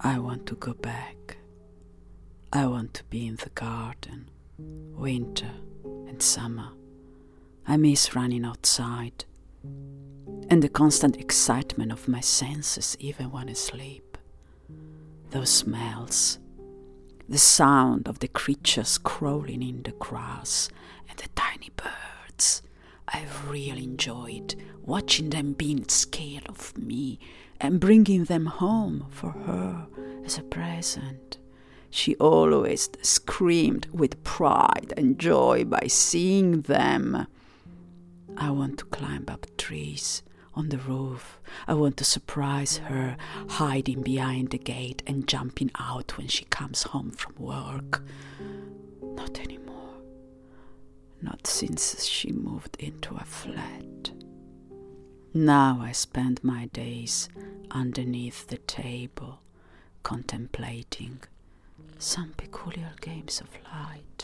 I want to go back. I want to be in the garden, winter and summer. I miss running outside and the constant excitement of my senses even when asleep. Those smells, the sound of the creatures crawling in the grass and the tiny birds. I've really enjoyed watching them being scared of me and bringing them home for her as a present. She always screamed with pride and joy by seeing them. I want to climb up trees on the roof. I want to surprise her, hiding behind the gate and jumping out when she comes home from work. Not anymore. Not since she moved into a flat. Now I spend my days underneath the table, contemplating some peculiar games of light.